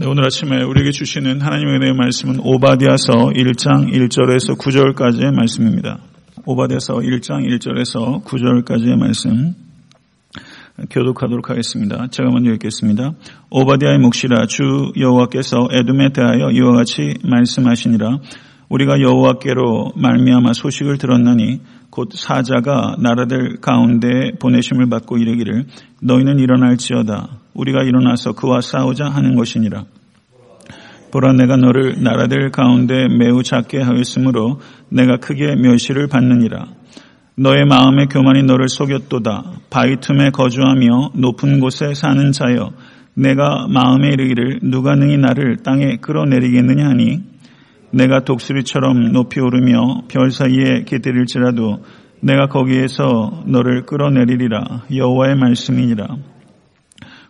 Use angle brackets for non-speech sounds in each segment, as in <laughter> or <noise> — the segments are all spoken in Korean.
네, 오늘 아침에 우리에게 주시는 하나님의 은혜의 말씀은 오바디아서 1장 1절에서 9절까지의 말씀입니다. 오바디아서 1장 1절에서 9절까지의 말씀 교독하도록 하겠습니다. 제가 먼저 읽겠습니다. 오바디아의 묵시라 주 여호와께서 에돔에 대하여 이와 같이 말씀하시니라 우리가 여호와께로 말미암아 소식을 들었나니 곧 사자가 나라들 가운데 보내심을 받고 이르기를 너희는 일어날지어다 우리가 일어나서 그와 싸우자 하는 것이니라. 보라 내가 너를 나라들 가운데 매우 작게 하였으므로 내가 크게 멸시를 받느니라. 너의 마음의 교만이 너를 속였도다. 바위 틈에 거주하며 높은 곳에 사는 자여 내가 마음에 이르기를 누가 능히 나를 땅에 끌어내리겠느냐 하니 내가 독수리처럼 높이 오르며 별 사이에 기다릴지라도 내가 거기에서 너를 끌어내리리라 여호와의 말씀이니라.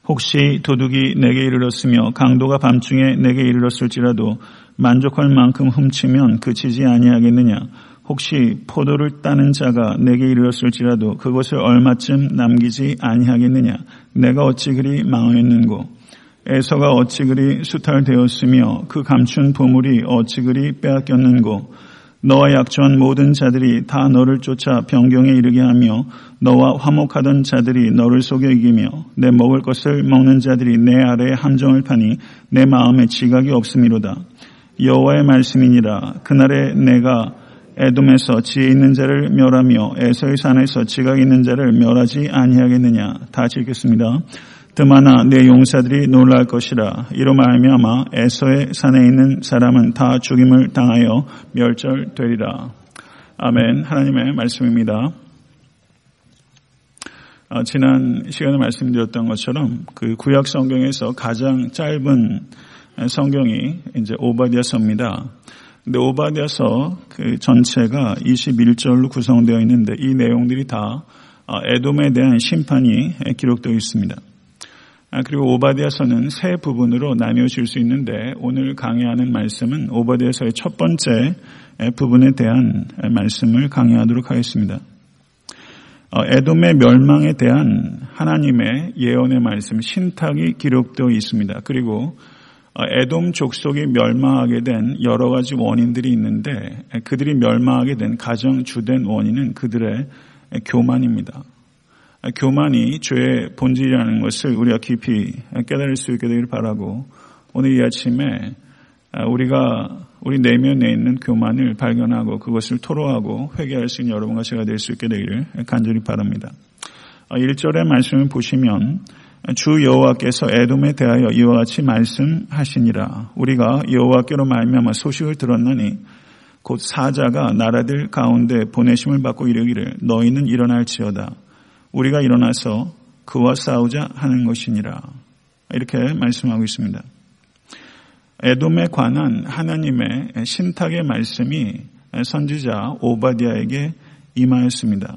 혹시 도둑이 내게 이르렀으며 강도가 밤중에 내게 이르렀을지라도 만족할 만큼 훔치면 그치지 아니하겠느냐. 혹시 포도를 따는 자가 내게 이르렀을지라도 그것을 얼마쯤 남기지 아니하겠느냐. 내가 어찌 그리 망하였는고. 에서가 어찌 그리 수탈되었으며 그 감춘 보물이 어찌 그리 빼앗겼는고. 너와 약조한 모든 자들이 다 너를 쫓아 변경에 이르게 하며 너와 화목하던 자들이 너를 속여 이기며 내 먹을 것을 먹는 자들이 내 아래에 함정을 파니 내 마음에 지각이 없음이로다. 여호와의 말씀이니라 그날에 내가 에돔에서 지혜 있는 자를 멸하며 에서의 산에서 지각 있는 자를 멸하지 아니하겠느냐. 다 읽겠습니다. 드마나 내 용사들이 놀랄 것이라 이로 말미암아 에서의 산에 있는 사람은 다 죽임을 당하여 멸절되리라. 아멘. 하나님의 말씀입니다. 아, 지난 시간에 말씀드렸던 것처럼 그 구약 성경에서 가장 짧은 성경이 이제 오바디아서입니다. 근데 오바디아서 그 전체가 21절로 구성되어 있는데 이 내용들이 다 아, 에돔에 대한 심판이 기록되어 있습니다. 아, 그리고 오바디아서는 세 부분으로 나뉘어질 수 있는데 오늘 강의하는 말씀은 오바디아서의 첫 번째 부분에 대한 말씀을 강의하도록 하겠습니다. 어, 에돔의 멸망에 대한 하나님의 예언의 말씀 신탁이 기록되어 있습니다. 그리고 어, 에돔 족속이 멸망하게 된 여러 가지 원인들이 있는데 그들이 멸망하게 된 가장 주된 원인은 그들의 교만입니다. 교만이 죄의 본질이라는 것을 우리가 깊이 깨달을 수 있게 되기를 바라고 오늘 이 아침에 우리가 우리 내면에 있는 교만을 발견하고 그것을 토로하고 회개할 수 있는 여러분과 제가 될 수 있게 되기를 간절히 바랍니다. 1절의 말씀을 보시면 주 여호와께서 에돔에 대하여 이와 같이 말씀하시니라. 우리가 여호와께로 말미암아 소식을 들었나니 곧 사자가 나라들 가운데 보내심을 받고 이르기를 너희는 일어날지어다. 우리가 일어나서 그와 싸우자 하는 것이니라. 이렇게 말씀하고 있습니다. 에돔에 관한 하나님의 신탁의 말씀이 선지자 오바디아에게 임하였습니다.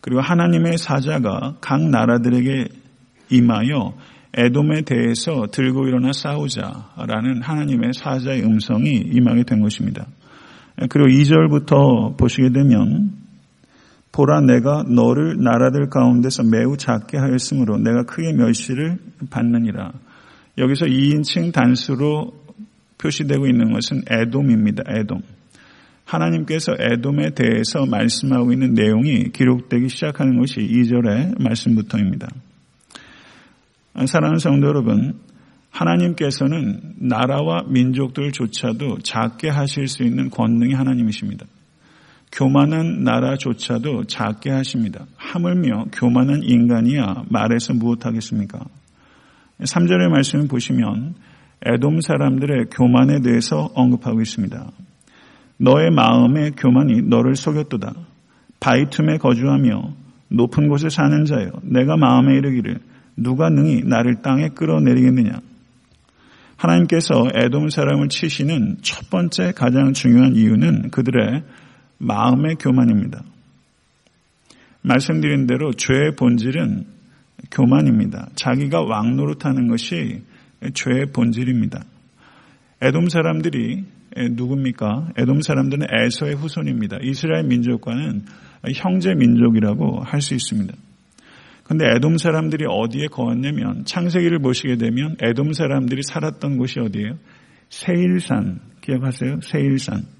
그리고 하나님의 사자가 각 나라들에게 임하여 에돔에 대해서 들고 일어나 싸우자라는 하나님의 사자의 음성이 임하게 된 것입니다. 그리고 2절부터 보시게 되면 보라 내가 너를 나라들 가운데서 매우 작게 하였으므로 내가 크게 멸시를 받느니라. 여기서 2인칭 단수로 표시되고 있는 것은 에돔입니다. 에돔. 하나님께서 에돔에 대해서 말씀하고 있는 내용이 기록되기 시작하는 것이 2절의 말씀부터입니다. 사랑하는 성도 여러분, 하나님께서는 나라와 민족들조차도 작게 하실 수 있는 권능이 하나님이십니다. 교만한 나라조차도 작게 하십니다. 하물며 교만한 인간이야 말해서 무엇하겠습니까? 3절의 말씀을 보시면 에돔 사람들의 교만에 대해서 언급하고 있습니다. 너의 마음의 교만이 너를 속였도다. 바위 틈에 거주하며 높은 곳에 사는 자여 내가 마음에 이르기를 누가 능히 나를 땅에 끌어내리겠느냐. 하나님께서 에돔 사람을 치시는 첫 번째 가장 중요한 이유는 그들의 마음의 교만입니다. 말씀드린 대로 죄의 본질은 교만입니다. 자기가 왕노릇하는 것이 죄의 본질입니다. 에돔 사람들이 누굽니까? 에돔 사람들은 에서의 후손입니다. 이스라엘 민족과는 형제 민족이라고 할 수 있습니다. 근데 에돔 사람들이 어디에 거했냐면 창세기를 보시게 되면 에돔 사람들이 살았던 곳이 어디예요? 세일산 기억하세요? 세일산.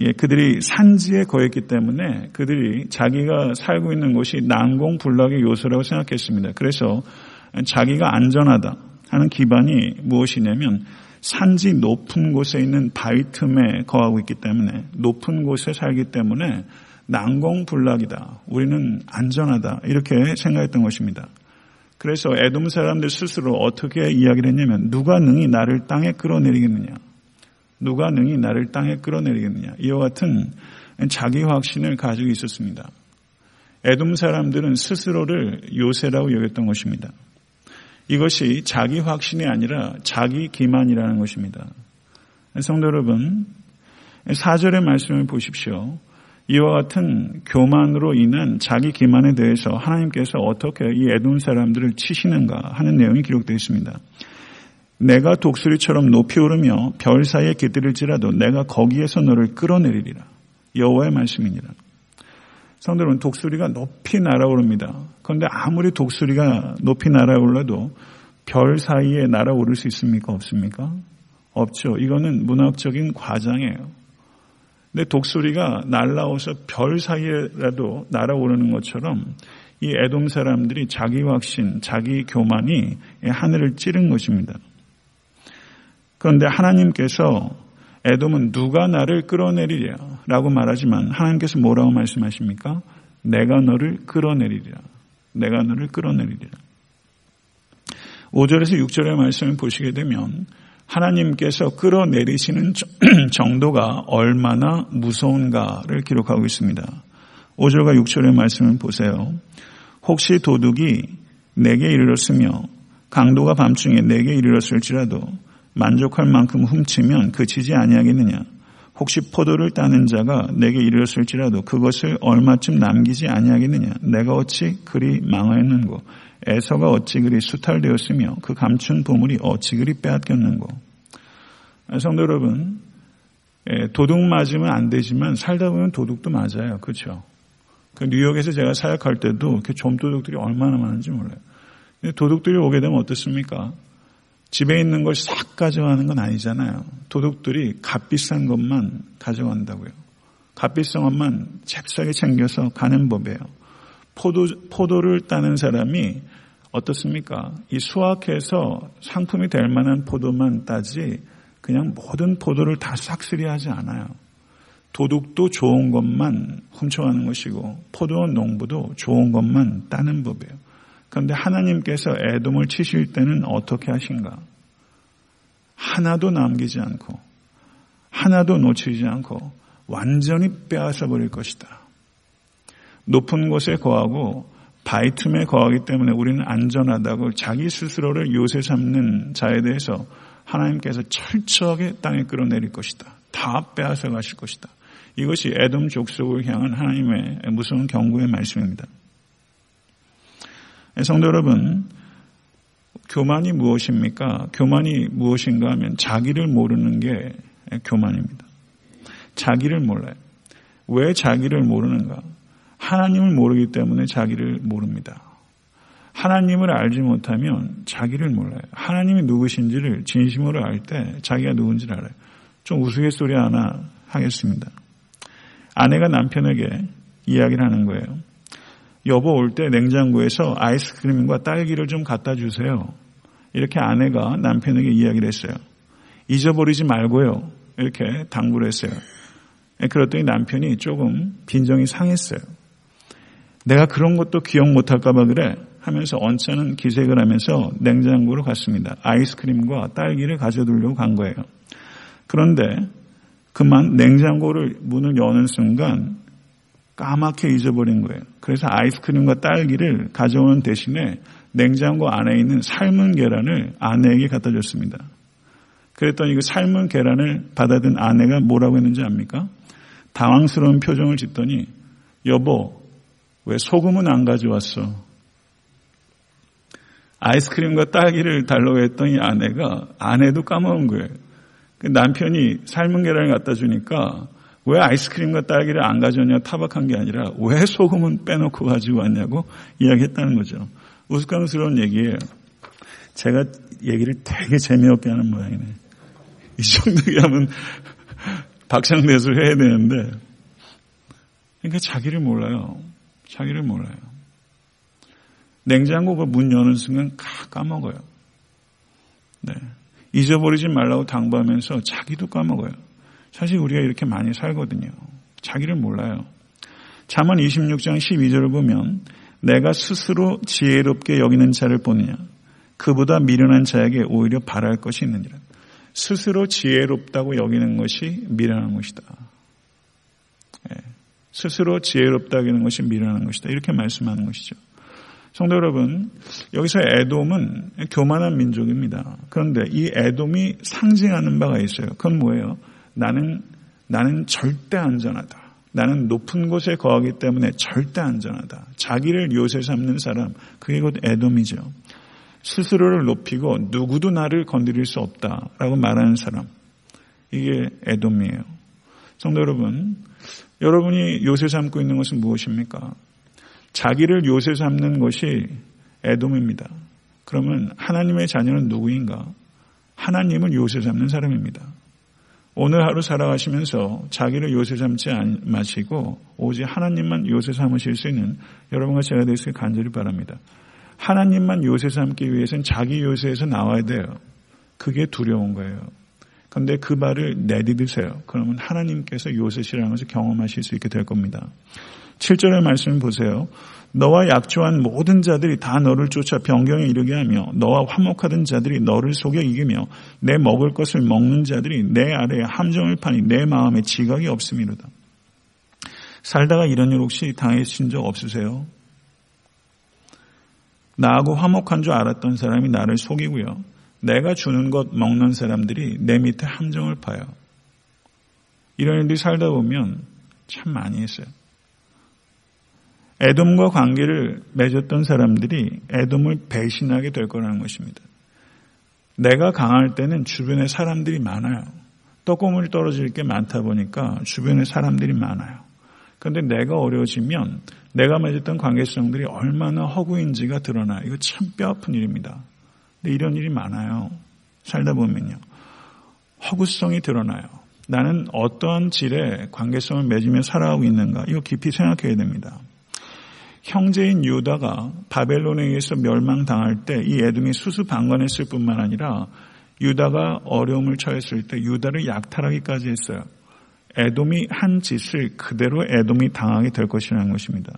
예, 그들이 산지에 거했기 때문에 그들이 자기가 살고 있는 곳이 난공불락의 요소라고 생각했습니다. 그래서 자기가 안전하다 하는 기반이 무엇이냐면 산지 높은 곳에 있는 바위 틈에 거하고 있기 때문에 높은 곳에 살기 때문에 난공불락이다. 우리는 안전하다. 이렇게 생각했던 것입니다. 그래서 에돔 사람들 스스로 어떻게 이야기를 했냐면 누가 능히 나를 땅에 끌어내리겠느냐. 누가 능히 나를 땅에 끌어내리겠느냐. 이와 같은 자기 확신을 가지고 있었습니다. 에돔 사람들은 스스로를 요새라고 여겼던 것입니다. 이것이 자기 확신이 아니라 자기 기만이라는 것입니다. 성도 여러분, 4절의 말씀을 보십시오. 이와 같은 교만으로 인한 자기 기만에 대해서 하나님께서 어떻게 이 에돔 사람들을 치시는가 하는 내용이 기록되어 있습니다. 내가 독수리처럼 높이 오르며 별 사이에 깃들일지라도 내가 거기에서 너를 끌어내리리라. 여호와의 말씀이니라. 성도 여러분, 독수리가 높이 날아오릅니다. 그런데 아무리 독수리가 높이 날아올라도 별 사이에 날아오를 수 있습니까? 없습니까? 없죠. 이거는 문학적인 과장이에요. 근데 독수리가 날아오서 별 사이에라도 날아오르는 것처럼 이 애돔 사람들이 자기 확신, 자기 교만이 하늘을 찌른 것입니다. 그런데 하나님께서 에돔은 누가 나를 끌어내리랴 라고 말하지만 하나님께서 뭐라고 말씀하십니까? 내가 너를 끌어내리리라. 내가 너를 끌어내리리라. 5절에서 6절의 말씀을 보시게 되면 하나님께서 끌어내리시는 <clears throat> 정도가 얼마나 무서운가를 기록하고 있습니다. 5절과 6절의 말씀을 보세요. 혹시 도둑이 내게 이르렀으며 강도가 밤중에 내게 이르렀을지라도 만족할 만큼 훔치면 그치지 아니하겠느냐. 혹시 포도를 따는 자가 내게 이르렀을지라도 그것을 얼마쯤 남기지 아니하겠느냐. 내가 어찌 그리 망하였는고 에서가 어찌 그리 수탈되었으며 그 감춘 보물이 어찌 그리 빼앗겼는고. 성도 여러분, 예, 도둑 맞으면 안 되지만 살다 보면 도둑도 맞아요. 그렇죠? 그 뉴욕에서 제가 사역할 때도 그 좀도둑들이 얼마나 많은지 몰라요. 도둑들이 오게 되면 어떻습니까? 집에 있는 걸 싹 가져가는 건 아니잖아요. 도둑들이 값비싼 것만 가져간다고요. 값비싼 것만 잽싸게 챙겨서 가는 법이에요. 포도, 포도를 따는 사람이 어떻습니까? 이 수확해서 상품이 될 만한 포도만 따지 그냥 모든 포도를 다 싹쓸이 하지 않아요. 도둑도 좋은 것만 훔쳐가는 것이고 포도원 농부도 좋은 것만 따는 법이에요. 그런데 하나님께서 애돔을 치실 때는 어떻게 하신가? 하나도 남기지 않고 하나도 놓치지 않고 완전히 빼앗아 버릴 것이다. 높은 곳에 거하고 바위 틈에 거하기 때문에 우리는 안전하다고 자기 스스로를 요새 삼는 자에 대해서 하나님께서 철저하게 땅에 끌어내릴 것이다. 다 빼앗아 가실 것이다. 이것이 애돔 족속을 향한 하나님의 무서운 경고의 말씀입니다. 성도 여러분, 교만이 무엇입니까? 교만이 무엇인가 하면 자기를 모르는 게 교만입니다. 자기를 몰라요. 왜 자기를 모르는가? 하나님을 모르기 때문에 자기를 모릅니다. 하나님을 알지 못하면 자기를 몰라요. 하나님이 누구신지를 진심으로 알 때 자기가 누군지를 알아요. 좀 우스갯소리 하나 하겠습니다. 아내가 남편에게 이야기를 하는 거예요. 여보 올 때 냉장고에서 아이스크림과 딸기를 좀 갖다 주세요. 이렇게 아내가 남편에게 이야기를 했어요. 잊어버리지 말고요. 이렇게 당부를 했어요. 그랬더니 남편이 조금 빈정이 상했어요. 내가 그런 것도 기억 못할까봐 그래 하면서 언짢은 기색을 하면서 냉장고로 갔습니다. 아이스크림과 딸기를 가져두려고 간 거예요. 그런데 그만 냉장고를 문을 여는 순간 까맣게 잊어버린 거예요. 그래서 아이스크림과 딸기를 가져오는 대신에 냉장고 안에 있는 삶은 계란을 아내에게 갖다 줬습니다. 그랬더니 그 삶은 계란을 받아든 아내가 뭐라고 했는지 압니까? 당황스러운 표정을 짓더니 여보 왜 소금은 안 가져왔어? 아이스크림과 딸기를 달라고 했더니 아내가 아내도 까먹은 거예요. 그 남편이 삶은 계란을 갖다 주니까 왜 아이스크림과 딸기를 안 가져왔냐 타박한 게 아니라 왜 소금은 빼놓고 가지고 왔냐고 이야기했다는 거죠. 우스꽝스러운 얘기예요. 제가 얘기를 되게 재미없게 하는 모양이네. 이 정도 하면 박상대에서 해야 되는데 그러니까 자기를 몰라요. 자기를 몰라요. 냉장고가 문 여는 순간 까먹어요. 네. 잊어버리지 말라고 당부하면서 자기도 까먹어요. 사실 우리가 이렇게 많이 살거든요. 자기를 몰라요. 잠언 26장 12절을 보면 내가 스스로 지혜롭게 여기는 자를 보느냐 그보다 미련한 자에게 오히려 바랄 것이 있느니라. 스스로 지혜롭다고 여기는 것이 미련한 것이다. 네. 스스로 지혜롭다 여기는 것이 미련한 것이다. 이렇게 말씀하는 것이죠. 성도 여러분, 여기서 에돔은 교만한 민족입니다. 그런데 이 에돔이 상징하는 바가 있어요. 그건 뭐예요? 나는, 나는 절대 안전하다. 나는 높은 곳에 거하기 때문에 절대 안전하다. 자기를 요새 삼는 사람, 그게 곧 에돔이죠. 스스로를 높이고 누구도 나를 건드릴 수 없다라고 말하는 사람. 이게 에돔이에요. 성도 여러분, 여러분이 요새 삼고 있는 것은 무엇입니까? 자기를 요새 삼는 것이 애돔입니다. 그러면 하나님의 자녀는 누구인가? 하나님을 요새 잡는 사람입니다. 오늘 하루 살아가시면서 자기를 요새 삼지 마시고 오직 하나님만 요새 삼으실 수 있는 여러분과 제가 있게 간절히 바랍니다. 하나님만 요새 삼기 위해서는 자기 요새에서 나와야 돼요. 그게 두려운 거예요. 그런데 그 말을 내디드세요. 그러면 하나님께서 요새시라는 것을 경험하실 수 있게 될 겁니다. 7절의 말씀을 보세요. 너와 약조한 모든 자들이 다 너를 쫓아 변경에 이르게 하며 너와 화목하던 자들이 너를 속여 이기며 내 먹을 것을 먹는 자들이 내 아래에 함정을 파니 내 마음에 지각이 없음이로다. 살다가 이런 일 혹시 당하신 적 없으세요? 나하고 화목한 줄 알았던 사람이 나를 속이고요. 내가 주는 것 먹는 사람들이 내 밑에 함정을 파요. 이런 일들이 살다 보면 참 많이 했어요. 에돔과 관계를 맺었던 사람들이 에돔을 배신하게 될 거라는 것입니다. 내가 강할 때는 주변에 사람들이 많아요. 떡고물이 떨어질 게 많다 보니까 주변에 사람들이 많아요. 그런데 내가 어려워지면 내가 맺었던 관계성들이 얼마나 허구인지가 드러나. 이거 참 뼈아픈 일입니다. 근데 이런 일이 많아요. 살다 보면요. 허구성이 드러나요. 나는 어떠한 질의 관계성을 맺으며 살아가고 있는가. 이거 깊이 생각해야 됩니다. 형제인 유다가 바벨론에 의해서 멸망당할 때 이 에돔이 수수방관했을 뿐만 아니라 유다가 어려움을 처했을 때 유다를 약탈하기까지 했어요. 에돔이 한 짓을 그대로 에돔이 당하게 될 것이라는 것입니다.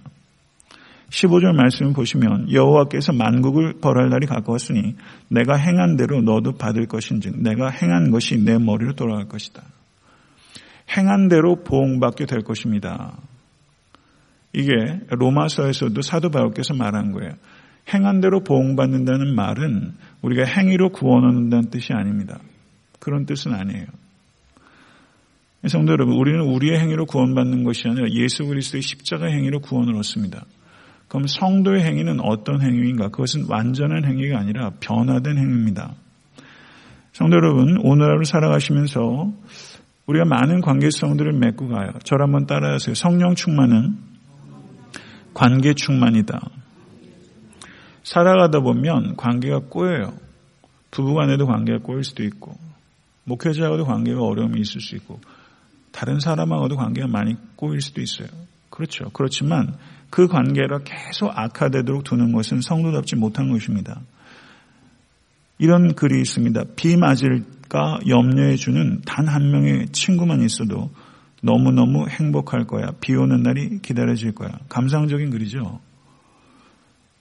15절 말씀을 보시면 여호와께서 만국을 벌할 날이 가까웠으니 내가 행한 대로 너도 받을 것인즉 내가 행한 것이 내 머리로 돌아갈 것이다. 행한 대로 보응받게 될 것입니다. 이게 로마서에서도 사도 바울께서 말한 거예요. 행한 대로 보응받는다는 말은 우리가 행위로 구원 얻는다는 뜻이 아닙니다. 그런 뜻은 아니에요. 성도 여러분, 우리는 우리의 행위로 구원받는 것이 아니라 예수 그리스도의 십자가 행위로 구원을 얻습니다. 그럼 성도의 행위는 어떤 행위인가? 그것은 완전한 행위가 아니라 변화된 행위입니다. 성도 여러분, 오늘 하루 살아가시면서 우리가 많은 관계성들을 맺고 가요. 저를 한번 따라하세요. 성령 충만은 관계 충만이다. 살아가다 보면 관계가 꼬여요. 부부간에도 관계가 꼬일 수도 있고, 목회자하고도 관계가 어려움이 있을 수 있고, 다른 사람하고도 관계가 많이 꼬일 수도 있어요. 그렇죠. 그렇지만 그 관계가 계속 악화되도록 두는 것은 성도답지 못한 것입니다. 이런 글이 있습니다. 비 맞을까 염려해 주는 단 한 명의 친구만 있어도 너무너무 행복할 거야. 비 오는 날이 기다려질 거야. 감상적인 글이죠.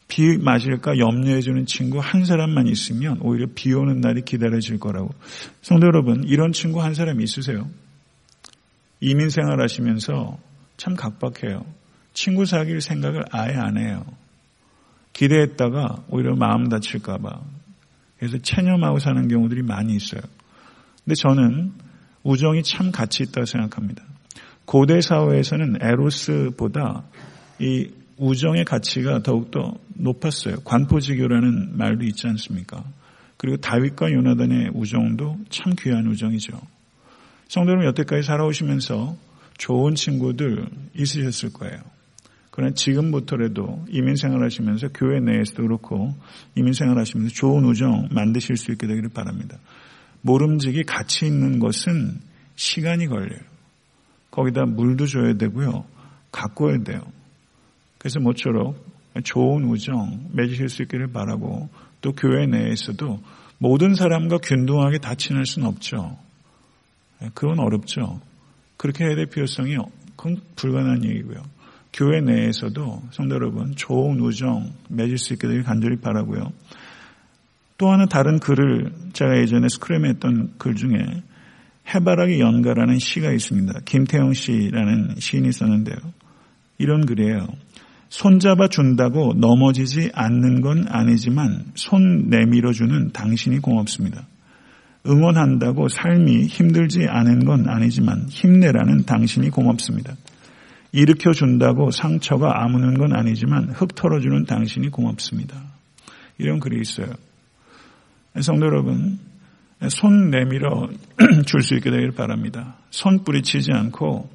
비 맞을까 염려해 주는 친구 한 사람만 있으면 오히려 비 오는 날이 기다려질 거라고. 성도 여러분, 이런 친구 한 사람 있으세요? 이민 생활 하시면서 참 각박해요. 친구 사귈 생각을 아예 안 해요. 기대했다가 오히려 마음 다칠까봐. 그래서 체념하고 사는 경우들이 많이 있어요. 근데 저는 우정이 참 가치 있다고 생각합니다. 고대 사회에서는 에로스보다 이 우정의 가치가 더욱더 높았어요. 관포지교라는 말도 있지 않습니까? 그리고 다윗과 요나단의 우정도 참 귀한 우정이죠. 성도 여러분 여태까지 살아오시면서 좋은 친구들 있으셨을 거예요. 그러나 지금부터라도 이민 생활하시면서 교회 내에서도 그렇고 이민 생활하시면서 좋은 우정 만드실 수 있게 되기를 바랍니다. 모름지기 가치 있는 것은 시간이 걸려요. 거기다 물도 줘야 되고요. 가꿔야 돼요. 그래서 모쪼록 좋은 우정 맺으실 수 있기를 바라고 또 교회 내에서도 모든 사람과 균등하게 다 친할 수는 없죠. 그건 어렵죠. 그렇게 해야 될 필요성이 그건 불가능한 얘기고요. 교회 내에서도 성도 여러분 좋은 우정 맺을 수 있게 되길 간절히 바라고요. 또 하나 다른 글을 제가 예전에 스크램에 했던 글 중에 해바라기 연가라는 시가 있습니다. 김태형 씨라는 시인이 썼는데요. 이런 글이에요. 손잡아 준다고 넘어지지 않는 건 아니지만 손 내밀어 주는 당신이 고맙습니다. 응원한다고 삶이 힘들지 않은 건 아니지만 힘내라는 당신이 고맙습니다. 일으켜 준다고 상처가 아무는 건 아니지만 흙 털어주는 당신이 고맙습니다. 이런 글이 있어요. 성도 여러분, 손 내밀어 <clears throat> 줄 수 있게 되길 바랍니다. 손 뿌리치지 않고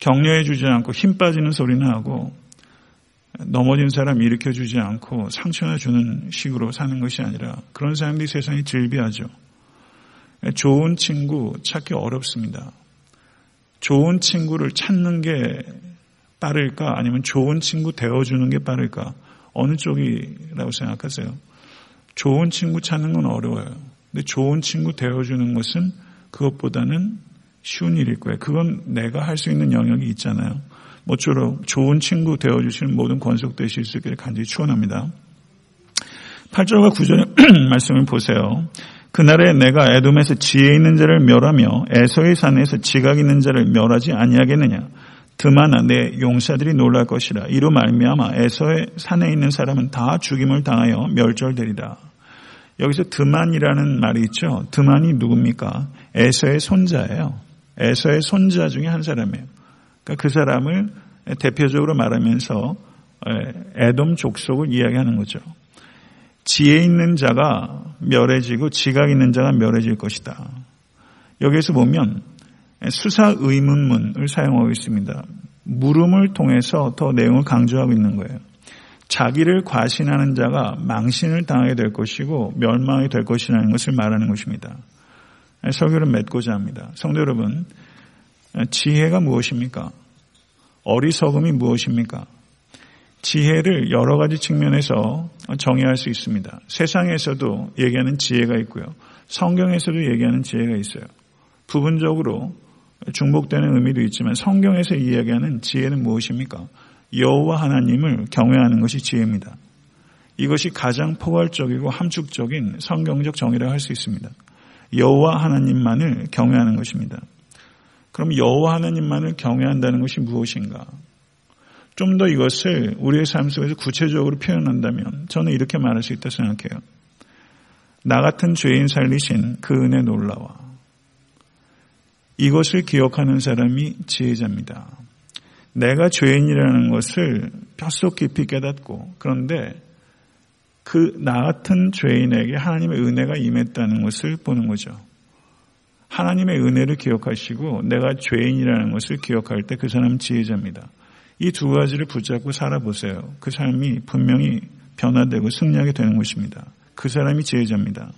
격려해 주지 않고 힘 빠지는 소리나 하고 넘어진 사람 일으켜 주지 않고 상처나 주는 식으로 사는 것이 아니라 그런 사람들이 세상에 즐비하죠. 좋은 친구 찾기 어렵습니다. 좋은 친구를 찾는 게 빠를까 아니면 좋은 친구 되어주는 게 빠를까 어느 쪽이라고 생각하세요? 좋은 친구 찾는 건 어려워요. 근데 좋은 친구 되어주는 것은 그것보다는 쉬운 일일 거예요. 그건 내가 할 수 있는 영역이 있잖아요. 모쪼록 좋은 친구 되어주시는 모든 권속 되실 수 있기를 간절히 축원합니다. 8절과 9절의 <clears throat> 말씀을 보세요. 그날에 내가 에돔에서 지혜 있는 자를 멸하며 에서의 산에서 지각 있는 자를 멸하지 아니하겠느냐. 드마나 내 용사들이 놀랄 것이라. 이로 말미암아 에서의 산에 있는 사람은 다 죽임을 당하여 멸절되리다. 여기서 드만이라는 말이 있죠. 드만이 누굽니까? 에서의 손자예요. 에서의 손자 중에 한 사람이에요. 그러니까 그 사람을 대표적으로 말하면서 에돔 족속을 이야기하는 거죠. 지혜 있는 자가 멸해지고 지각 있는 자가 멸해질 것이다. 여기에서 보면 수사 의문문을 사용하고 있습니다. 물음을 통해서 더 내용을 강조하고 있는 거예요. 자기를 과신하는 자가 망신을 당하게 될 것이고 멸망이 될 것이라는 것을 말하는 것입니다. 설교를 맺고자 합니다. 성도 여러분, 지혜가 무엇입니까? 어리석음이 무엇입니까? 지혜를 여러 가지 측면에서 정의할 수 있습니다. 세상에서도 얘기하는 지혜가 있고요. 성경에서도 얘기하는 지혜가 있어요. 부분적으로 중복되는 의미도 있지만 성경에서 이야기하는 지혜는 무엇입니까? 여호와 하나님을 경외하는 것이 지혜입니다. 이것이 가장 포괄적이고 함축적인 성경적 정의라고 할수 있습니다. 여호와 하나님만을 경외하는 것입니다. 그럼 여호와 하나님만을 경외한다는 것이 무엇인가? 좀 더 이것을 우리의 삶 속에서 구체적으로 표현한다면 저는 이렇게 말할 수 있다 생각해요. 나 같은 죄인 살리신 그 은혜 놀라와. 이것을 기억하는 사람이 지혜자입니다. 내가 죄인이라는 것을 뼛속 깊이 깨닫고 그런데 그 나 같은 죄인에게 하나님의 은혜가 임했다는 것을 보는 거죠. 하나님의 은혜를 기억하시고 내가 죄인이라는 것을 기억할 때 그 사람은 지혜자입니다. 이 두 가지를 붙잡고 살아보세요. 그 삶이 분명히 변화되고 승리하게 되는 것입니다. 그 사람이 지혜자입니다.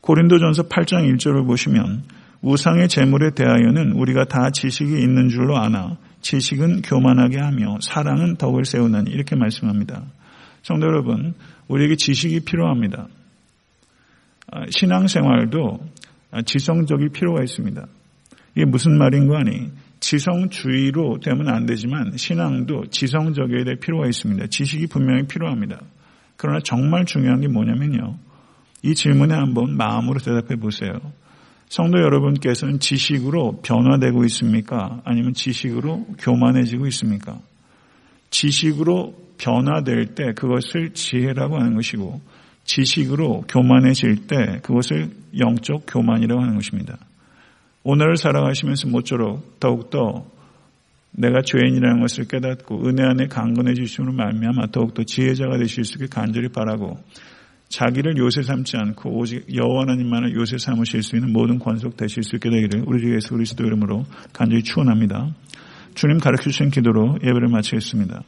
고린도전서 8장 1절을 보시면 우상의 재물에 대하여는 우리가 다 지식이 있는 줄로 아나 지식은 교만하게 하며 사랑은 덕을 세우나니 이렇게 말씀합니다. 성도 여러분, 우리에게 지식이 필요합니다. 아, 신앙생활도 지성적일 필요가 있습니다. 이게 무슨 말인 거 아니? 지성주의로 되면 안 되지만 신앙도 지성적이어야 될 필요가 있습니다. 지식이 분명히 필요합니다. 그러나 정말 중요한 게 뭐냐면요. 이 질문에 한번 마음으로 대답해 보세요. 성도 여러분께서는 지식으로 변화되고 있습니까? 아니면 지식으로 교만해지고 있습니까? 지식으로 변화될 때 그것을 지혜라고 하는 것이고 지식으로 교만해질 때 그것을 영적 교만이라고 하는 것입니다. 오늘을 살아가시면서 모쪼록 더욱더 내가 죄인이라는 것을 깨닫고 은혜 안에 강건해 주심으로 말미암아 더욱더 지혜자가 되실 수 있게 간절히 바라고 자기를 요새 삼지 않고 오직 여호와 하나님만을 요새 삼으실 수 있는 모든 권속 되실 수 있게 되기를 우리 주 예수 그리스도 이름으로 간절히 축원합니다. 주님 가르쳐 주신 기도로 예배를 마치겠습니다.